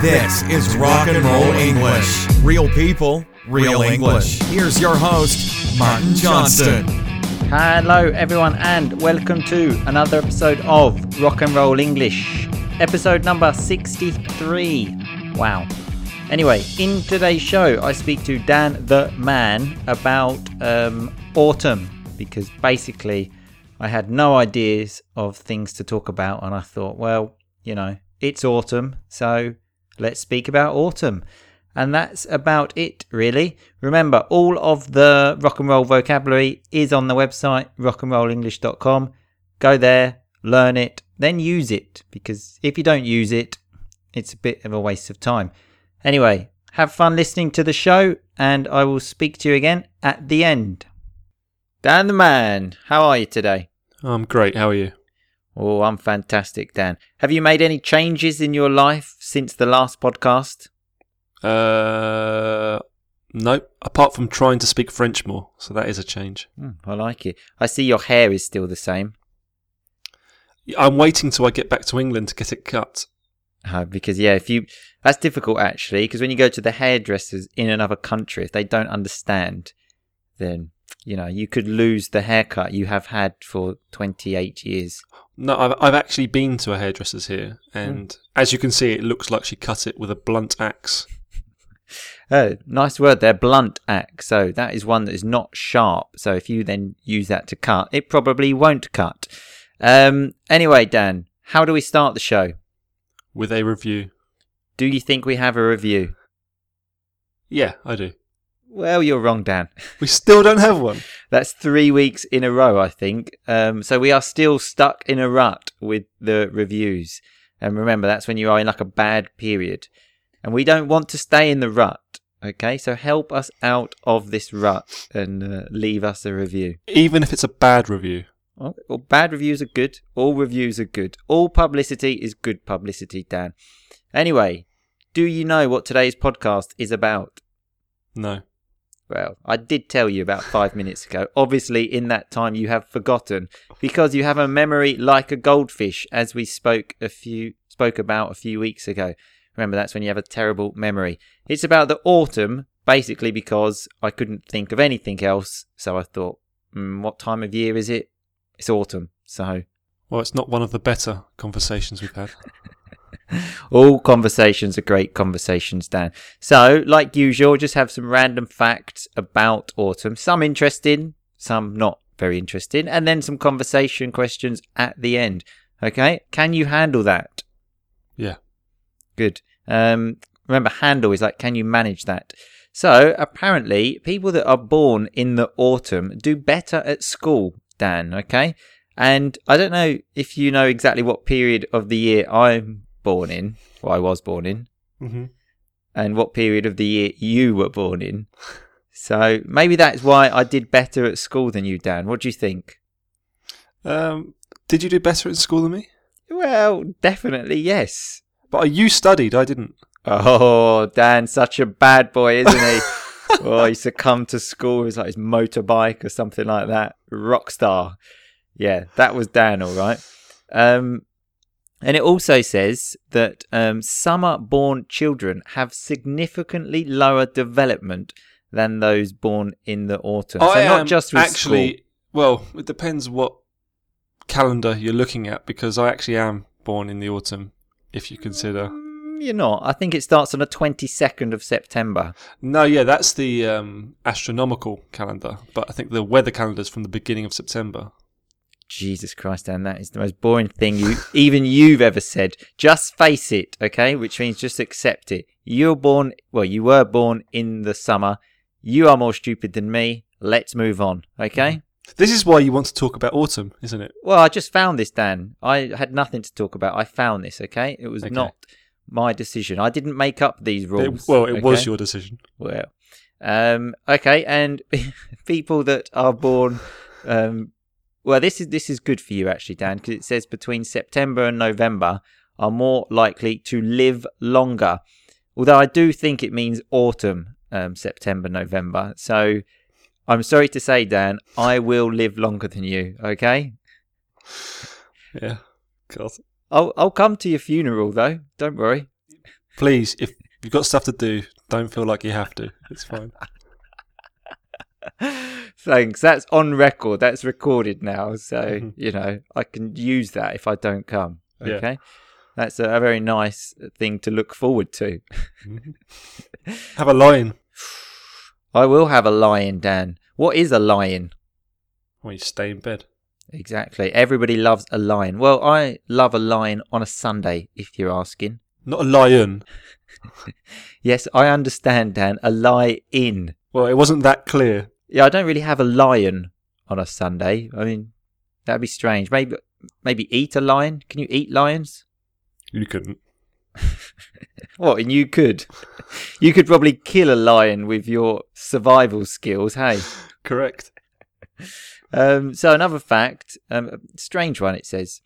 This is Rock and Roll English. Real people, real English. Here's your host, Martin Johnston. Hello, everyone, and welcome to another episode of Rock and Roll English, episode number 63. Wow. Anyway, in today's show, I speak to Dan the Man about um, autumn because basically I had no ideas of things to talk about, and I thought, well, you know, it's autumn, so let's speak about autumn. And that's about it, really. Remember, all of the rock and roll vocabulary is on the website, rockandrollenglish.com. Go there, learn it, then use it, because if you don't use it, it's a bit of a waste of time. Anyway, have fun listening to the show, and I will speak to you again at the end. Dan the man, how are you today? I'm great. How are you? Oh, I'm fantastic, Dan. Have you made any changes in your life since the last podcast? Uh, no. Apart from trying to speak French more, so that is a change. Hmm, I like it. I see your hair is still the same. I'm waiting till I get back to England to get it cut. Uh, because yeah, if you that's difficult actually, because when you go to the hairdressers in another country, if they don't understand, then you know you could lose the haircut you have had for 28 years. No, I've I've actually been to a hairdresser's here, and as you can see, it looks like she cut it with a blunt axe. Oh, nice word there, blunt axe. So that is one that is not sharp. So if you then use that to cut, it probably won't cut. Um, anyway, Dan, how do we start the show? With a review. Do you think we have a review? Yeah, I do. Well, you're wrong, Dan. We still don't have one. That's three weeks in a row, I think. Um, so we are still stuck in a rut with the reviews. And remember, that's when you are in like a bad period. And we don't want to stay in the rut. Okay, so help us out of this rut and uh, leave us a review. Even if it's a bad review. Well, well, bad reviews are good. All reviews are good. All publicity is good publicity, Dan. Anyway, do you know what today's podcast is about? No. Well, I did tell you about five minutes ago. Obviously, in that time, you have forgotten because you have a memory like a goldfish, as we spoke a few spoke about a few weeks ago. Remember, that's when you have a terrible memory. It's about the autumn, basically because I couldn't think of anything else. So I thought, mm, what time of year is it? It's autumn. So Well, it's not one of the better conversations we've had. All conversations are great conversations, Dan. So, like usual, just have some random facts about autumn. Some interesting, some not very interesting, and then some conversation questions at the end. Okay? Can you handle that? Yeah. Good. Um, remember, handle is like, can you manage that? So, apparently, people that are born in the autumn do better at school, Dan. Okay? And I don't know if you know exactly what period of the year I'm born in, or I was born in, hmm and what period of the year you were born in. So maybe that's why I did better at school than you, Dan. What do you think? Um, did you do better at school than me? Well, definitely yes. But you studied, I didn't. Oh, Dan, such a bad boy, isn't he? oh, he used to come to school with like his motorbike or something like that. Rock star. Yeah, that was Dan, all right. Um, and it also says that um, summer born children have significantly lower development than those born in the autumn. so not just with actually. school. Well, it depends what calendar you're looking at because I actually am born in the autumn. If you consider, Mm, You're not. I think it starts on the 22nd of September. no, yeah, that's the um, astronomical calendar, but I think the weather calendar is from the beginning of September. Jesus Christ, Dan, that is the most boring thing you even you've ever said. Just face it, okay? Which means just accept it. You're born, well, you were born in the summer. You are more stupid than me. Let's move on, okay? This is why you want to talk about autumn, isn't it? Well, I just found this, Dan. I had nothing to talk about. I found this, okay? It was Okay. not my decision. I didn't make up these It- rules. well, it was your decision. Well, um, okay, and people that are born, um, well, this is this is good for you actually, Dan, because it says between September and November are more likely to live longer. Although I do think it means autumn, um, September, November. So I'm sorry to say, Dan, I will live longer than you. Okay, Yeah. God. I'll I'll come to your funeral though. Don't worry. Please, if you've got stuff to do, don't feel like you have to. It's fine. Thanks. That's on record. That's recorded now. So, Mhm. you know, I can use that if I don't come. Yeah. Okay. That's a, a very nice thing to look forward to. Have a lion. I will have a lion, Dan. What is a lion? When you stay in bed. Exactly. Everybody loves a lion. Well, I love a lion on a Sunday, if you're asking. Not a lion. Yes, I understand, Dan. A lie in. Well, it wasn't that clear. Yeah, I don't really have a lion on a Sunday. I mean, that'd be strange. Maybe, maybe eat a lion. Can you eat lions? You couldn't. What? And you could, you could probably kill a lion with your survival skills. Hey. Correct. Um, so another fact, um, strange one. It says,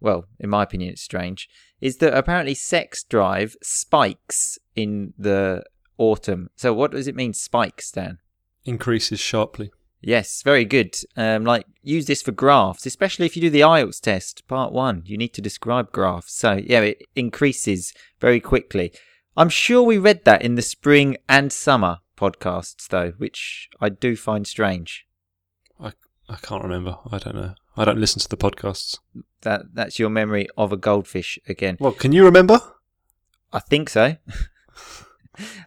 well, in my opinion, it's strange, is that apparently sex drive spikes in the autumn. So what does it mean, spikes, Dan? Increases sharply. Yes, very good. Um, like use this for graphs, especially if you do the IELTS test, part one. You need to describe graphs. So yeah, it increases very quickly. I'm sure we read that in the spring and summer podcasts, though, which I do find strange. I can't remember. I don't know. I don't listen to the podcasts. That that's your memory of a goldfish again. Well, can you remember? I think so.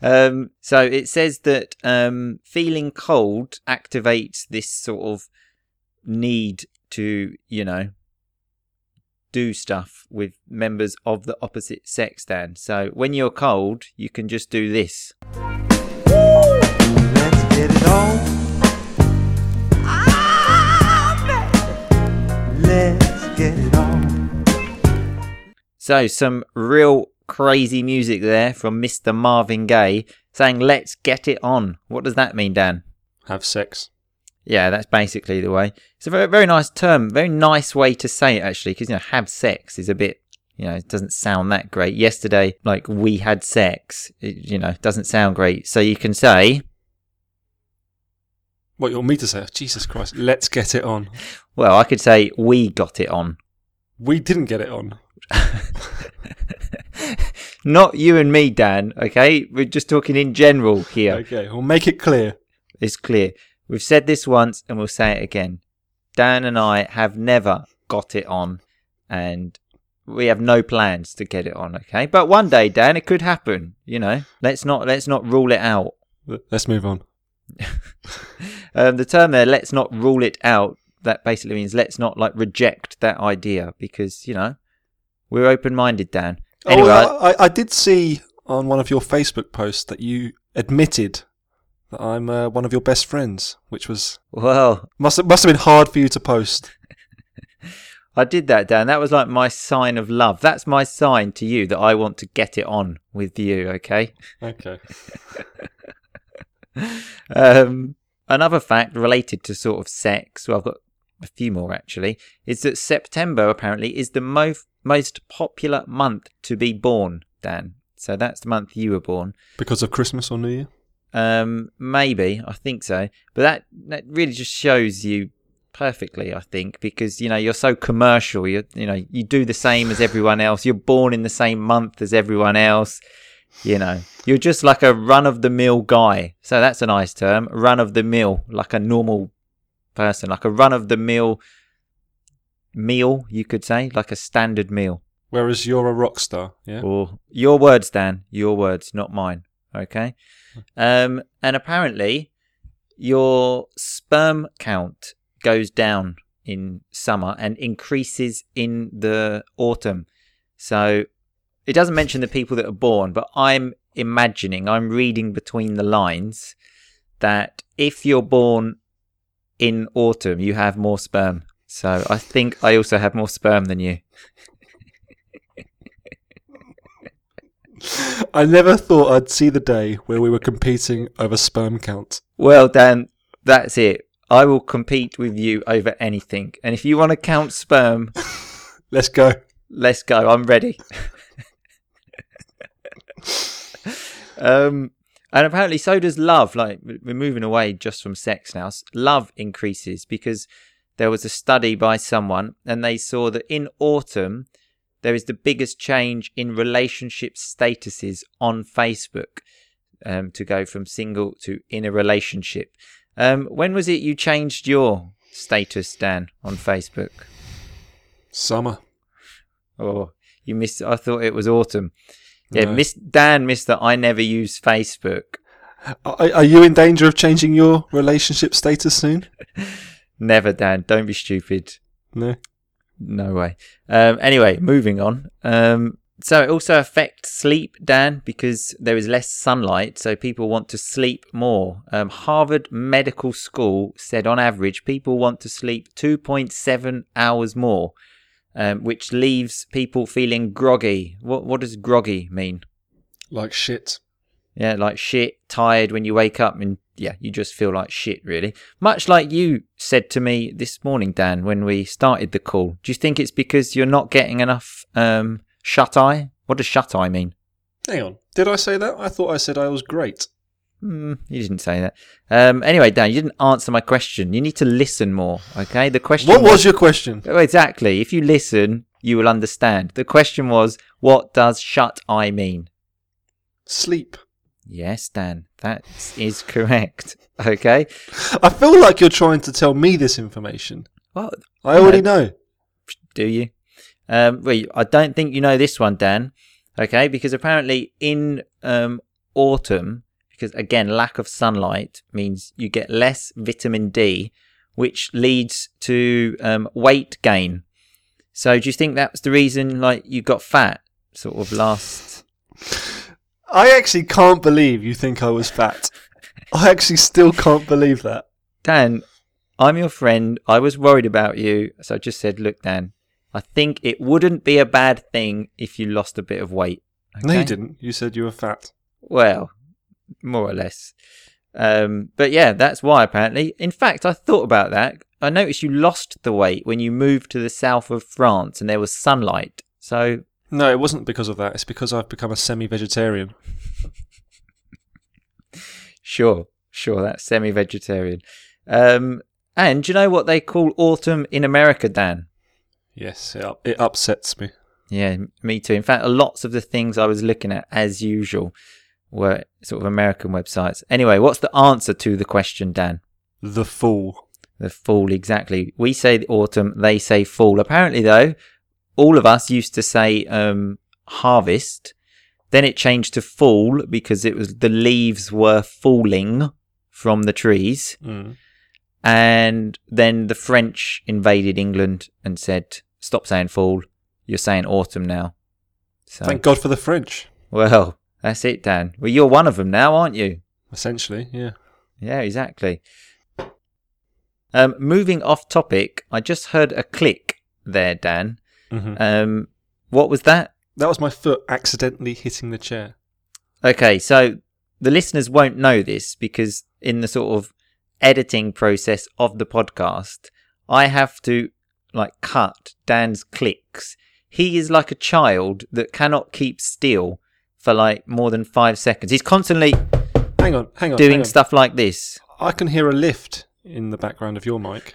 um, so it says that um, feeling cold activates this sort of need to, you know, do stuff with members of the opposite sex, Dan. So when you're cold, you can just do this. Let's get it on. Let's get it on. So some real crazy music there from Mr. Marvin Gaye saying, let's get it on. What does that mean, Dan? Have sex. Yeah, that's basically the way. It's a very, very nice term, very nice way to say it actually, because you know, have sex is a bit, you know, it doesn't sound that great. Yesterday, like we had sex, it, you know, doesn't sound great. So you can say, What you want me to say? Jesus Christ. Let's get it on. well, I could say we got it on. We didn't get it on. Not you and me, Dan. Okay, we're just talking in general here. Okay, we'll make it clear. It's clear. We've said this once, and we'll say it again. Dan and I have never got it on, and we have no plans to get it on. Okay, but one day, Dan, it could happen. You know, let's not let's not rule it out. Let's move on. Um, the term there, let's not rule it out. That basically means let's not like reject that idea because you know we're open minded, Dan. Anyway, oh, I, I, I did see on one of your Facebook posts that you admitted that I'm uh, one of your best friends, which was well, must have, must have been hard for you to post. I did that, Dan. That was like my sign of love. That's my sign to you that I want to get it on with you. Okay. Okay. Um, another fact related to sort of sex, well, I've got a few more actually, is that September apparently is the most most popular month to be born, Dan. So that's the month you were born. Because of Christmas or New Year? Um, maybe I think so, but that that really just shows you perfectly, I think, because you know you're so commercial. You you know you do the same as everyone else. You're born in the same month as everyone else. You know you're just like a run of the mill guy. So that's a nice term, run of the mill, like a normal person, like a run of the mill meal. You could say like a standard meal. Whereas you're a rock star, yeah? Or your words, Dan. Your words, not mine. Okay. Um, and apparently, your sperm count goes down in summer and increases in the autumn. So it doesn't mention the people that are born, but I'm imagining, I'm reading between the lines that if you're born in autumn, you have more sperm. So I think I also have more sperm than you. I never thought I'd see the day where we were competing over sperm count. Well, Dan, that's it. I will compete with you over anything. And if you want to count sperm, Let's go. let's go. I'm ready. um, and apparently, so does love. Like, we're moving away just from sex now. Love increases because there was a study by someone and they saw that in autumn, there is the biggest change in relationship statuses on Facebook um, to go from single to in a relationship. Um, when was it you changed your status, Dan, on Facebook? Summer. Oh, you missed. I thought it was autumn. Yeah, No. Miss Dan that. I never use Facebook. Are, are you in danger of changing your relationship status soon? Never, Dan. Don't be stupid. No. No way. Um, anyway, moving on. Um, so it also affects sleep, Dan, because there is less sunlight, so people want to sleep more. Um, Harvard Medical School said on average people want to sleep 2.7 hours more, um, which leaves people feeling groggy. What what does groggy mean? Like shit. Yeah, like shit, tired when you wake up, and yeah, you just feel like shit, really. Much like you said to me this morning, Dan, when we started the call. Do you think it's because you're not getting enough um, shut eye? What does shut eye mean? Hang on. Did I say that? I thought I said I was great. Hmm, you didn't say that. Um, anyway, Dan, you didn't answer my question. You need to listen more, okay? The question What was your question? Oh, exactly. If you listen, you will understand. The question was, what does shut eye mean? Sleep. Yes, Dan, that is correct. Okay. I feel like you're trying to tell me this information. Well, I already know. do you? Um, well, I don't think you know this one, Dan. Okay, because apparently in um, autumn, because again, lack of sunlight means you get less vitamin D, which leads to um, weight gain. So, do you think that's the reason, like, you got fat, sort of last? I actually can't believe you think I was fat. I actually still can't believe that. Dan, I'm your friend. I was worried about you, so I just said, look, Dan, I think it wouldn't be a bad thing if you lost a bit of weight. No, you didn't. You said you were fat. Well, more or less. Um, but yeah, that's why apparently. In fact, I thought about that. I noticed you lost the weight when you moved to the south of France and there was sunlight. So, No, it wasn't because of that. It's because I've become a semi-vegetarian. sure, sure, that's semi vegetarian. Um, and do you know what they call autumn in America, Dan? Yes, it, it upsets me. Yeah, me too. In fact, lots of the things I was looking at, as usual, were sort of American websites. Anyway, what's the answer to the question, Dan? The fool. The fall, exactly. We say autumn, they say fall. Apparently, though, all of us used to say um, harvest. Then it changed to fall because it was the leaves were falling from the trees. Mm. And then the French invaded England and said, "Stop saying fall. You're saying autumn now." So, Thank God for the French. well, that's it, Dan. Well, you're one of them now, aren't you? Essentially, yeah. Yeah, exactly. Um, moving off topic, I just heard a click there, Dan. hmm Um, what was that? That was my foot accidentally hitting the chair. Okay, so the listeners won't know this because in the sort of editing process of the podcast, I have to like cut Dan's clicks. He is like a child that cannot keep still for like more than five seconds. He's constantly Hang on, hang on. hang doing on. stuff like this. I can hear a lift in the background of your mic.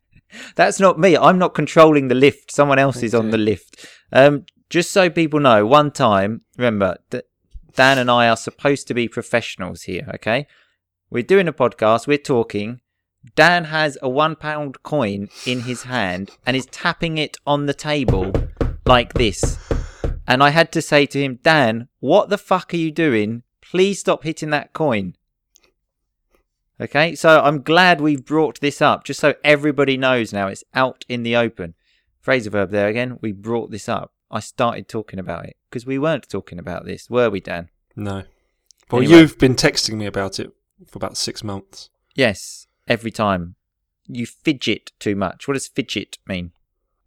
That's not me. I'm not controlling the lift. Someone else is on the lift. Um, just so people know, one time, remember, that Dan and I are supposed to be professionals here, okay? We're doing a podcast, we're talking. Dan has a one pound coin in his hand and is tapping it on the table like this. And I had to say to him, Dan, what the fuck are you doing? Please stop hitting that coin. Okay, so I'm glad we've brought this up just so everybody knows now it's out in the open. Phrasal verb there again. We brought this up. I started talking about it because we weren't talking about this, were we, Dan? No. Well, Anyway. you've been texting me about it for about six months. Yes, every time. You fidget too much. What does fidget mean?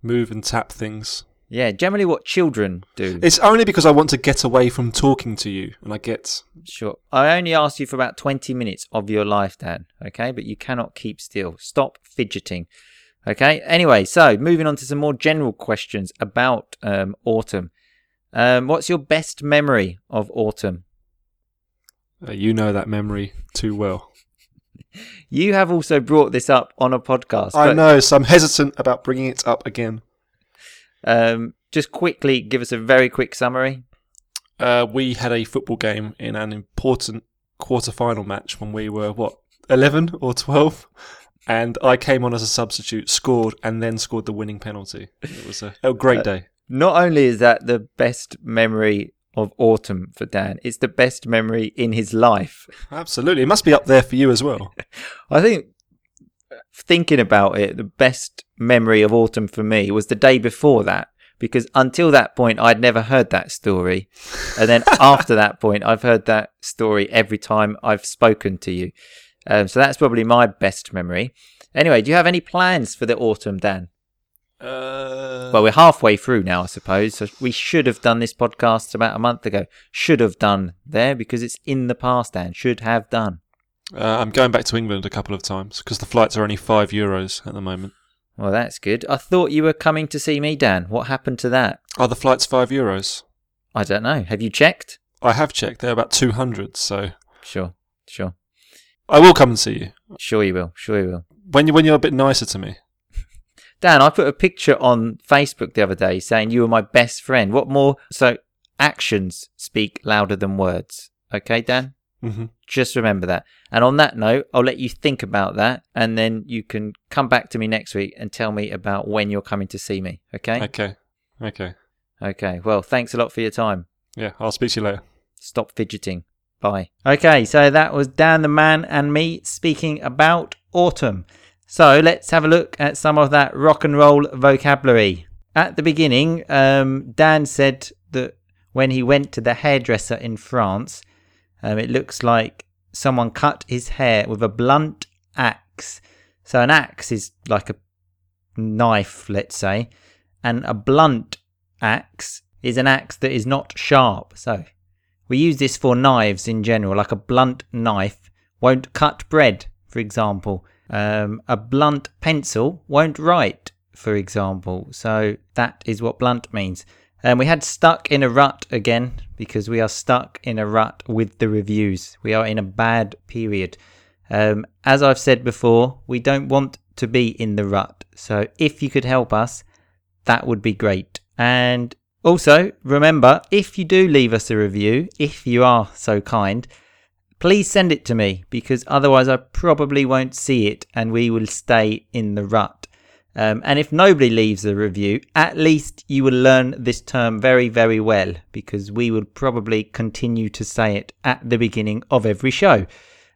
Move and tap things. Yeah, generally what children do. It's only because I want to get away from talking to you, and I get. Sure. I only asked you for about 20 minutes of your life, Dan. Okay. But you cannot keep still. Stop fidgeting. Okay. Anyway, so moving on to some more general questions about um, autumn. Um, what's your best memory of autumn? Uh, you know that memory too well. You have also brought this up on a podcast. I know, so I'm hesitant about bringing it up again. Um, just quickly give us a very quick summary. Uh, we had a football game in an important quarter-final match when we were what eleven or twelve, and I came on as a substitute, scored, and then scored the winning penalty. It was a, a great day. Not only is that the best memory of autumn for Dan, it's the best memory in his life. Absolutely, it must be up there for you as well. I think thinking about it, the best memory of autumn for me was the day before that. Because until that point, I'd never heard that story. And then after that point, I've heard that story every time I've spoken to you. Um, so that's probably my best memory. Anyway, do you have any plans for the autumn, Dan? Uh, Well, we're halfway through now, I suppose. So we should have done this podcast about a month ago. Should have done there because it's in the past, Dan. Should have done. Uh, I'm going back to England a couple of times because the flights are only five euros at the moment. Well, that's good. I thought you were coming to see me, Dan. What happened to that? Are the flights five euros? I don't know. Have you checked? I have checked; they're about two hundred. So Sure, sure. I will come and see you Sure you will. Sure you will. when you when you're a bit nicer to me. Dan, I put a picture on Facebook the other day saying you were my best friend. What more? So actions speak louder than words. Okay, Dan? Hmm Just remember that. And on that note, I'll let you think about that and then you can come back to me next week and tell me about when you're coming to see me. Okay? Okay, okay, Okay. Well, thanks a lot for your time. yeah. I'll speak to you later. Stop fidgeting. Bye. Okay, so that was Dan the Man and me speaking about autumn. So let's have a look at some of that rock and roll vocabulary. At the beginning, um, Dan said that when he went to the hairdresser in France, um, it looks like someone cut his hair with a blunt axe. So an axe is like a knife, let's say, and a blunt axe is an axe that is not sharp. So we use this for knives in general, like a blunt knife won't cut bread, for example. Um, a blunt pencil won't write, for example. So that is what blunt means. And we had stuck in a rut again because we are stuck in a rut with the reviews. We are in a bad period. Um, as I've said before, we don't want to be in the rut. So if you could help us, that would be great. And also, remember, if you do leave us a review, if you are so kind, please send it to me because otherwise I probably won't see it and we will stay in the rut. Um, and if nobody leaves a review, at least you will learn this term very, very well because we will probably continue to say it at the beginning of every show.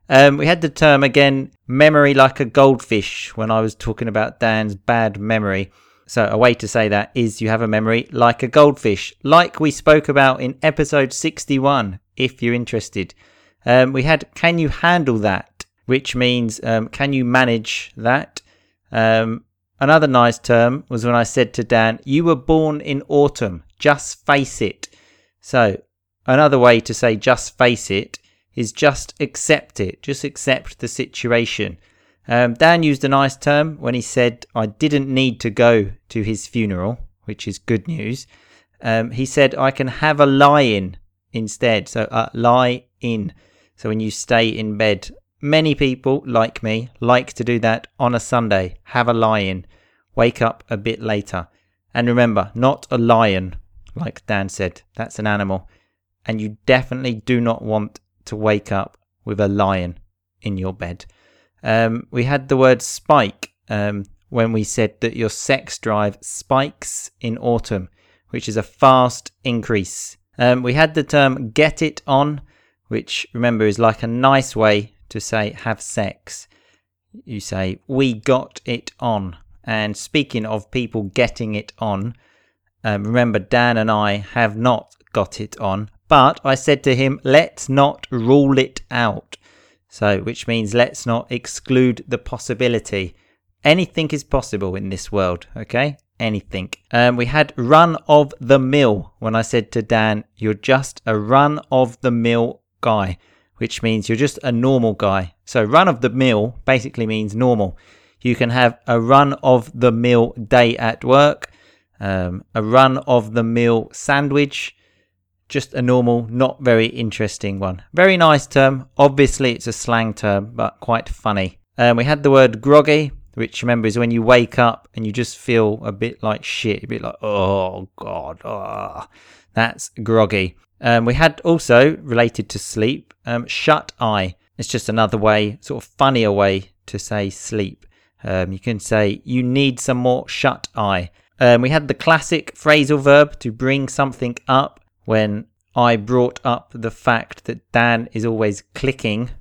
Um, we had the term again, memory like a goldfish, when I was talking about Dan's bad memory. So, a way to say that is you have a memory like a goldfish, like we spoke about in episode 61, if you're interested. Um, we had can you handle that, which means um, can you manage that? Um, another nice term was when I said to Dan, You were born in autumn, just face it. So, another way to say just face it is just accept it, just accept the situation. Um, Dan used a nice term when he said, I didn't need to go to his funeral, which is good news. Um, he said, I can have a lie in instead. So, uh, lie in. So, when you stay in bed, many people, like me, like to do that on a Sunday. Have a lie in. Wake up a bit later. And remember, not a lion, like Dan said. That's an animal. And you definitely do not want to wake up with a lion in your bed. Um, we had the word spike um, when we said that your sex drive spikes in autumn, which is a fast increase. Um, we had the term get it on, which remember is like a nice way to say have sex. You say, we got it on. And speaking of people getting it on, um, remember, Dan and I have not got it on, but I said to him, let's not rule it out. So, which means let's not exclude the possibility. Anything is possible in this world, okay? Anything. Um, we had run of the mill when I said to Dan, you're just a run of the mill guy, which means you're just a normal guy. So, run of the mill basically means normal. You can have a run of the mill day at work, um, a run of the mill sandwich, just a normal, not very interesting one. Very nice term. Obviously, it's a slang term, but quite funny. Um, we had the word groggy, which remember is when you wake up and you just feel a bit like shit, a bit like, oh God, oh. that's groggy. Um, we had also related to sleep, um, shut eye. It's just another way, sort of funnier way to say sleep. Um, you can say, you need some more shut eye. Um, we had the classic phrasal verb to bring something up when I brought up the fact that Dan is always clicking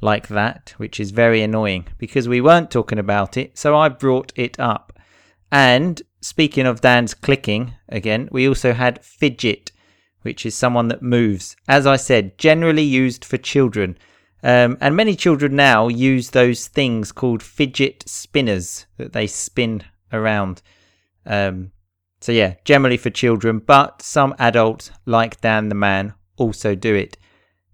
like that, which is very annoying because we weren't talking about it. So I brought it up. And speaking of Dan's clicking, again, we also had fidget, which is someone that moves. As I said, generally used for children. Um, and many children now use those things called fidget spinners that they spin around. Um, so, yeah, generally for children, but some adults, like Dan the man, also do it.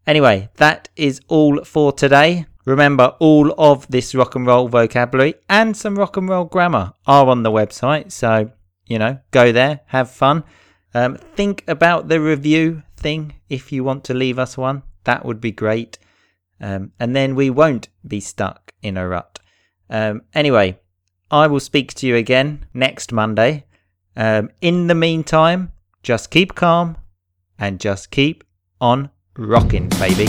Anyway, that is all for today. Remember, all of this rock and roll vocabulary and some rock and roll grammar are on the website. So, you know, go there, have fun. Um, think about the review thing if you want to leave us one. That would be great. Um, and then we won't be stuck in a rut. Um, anyway, I will speak to you again next Monday. Um, in the meantime, just keep calm and just keep on rocking, baby.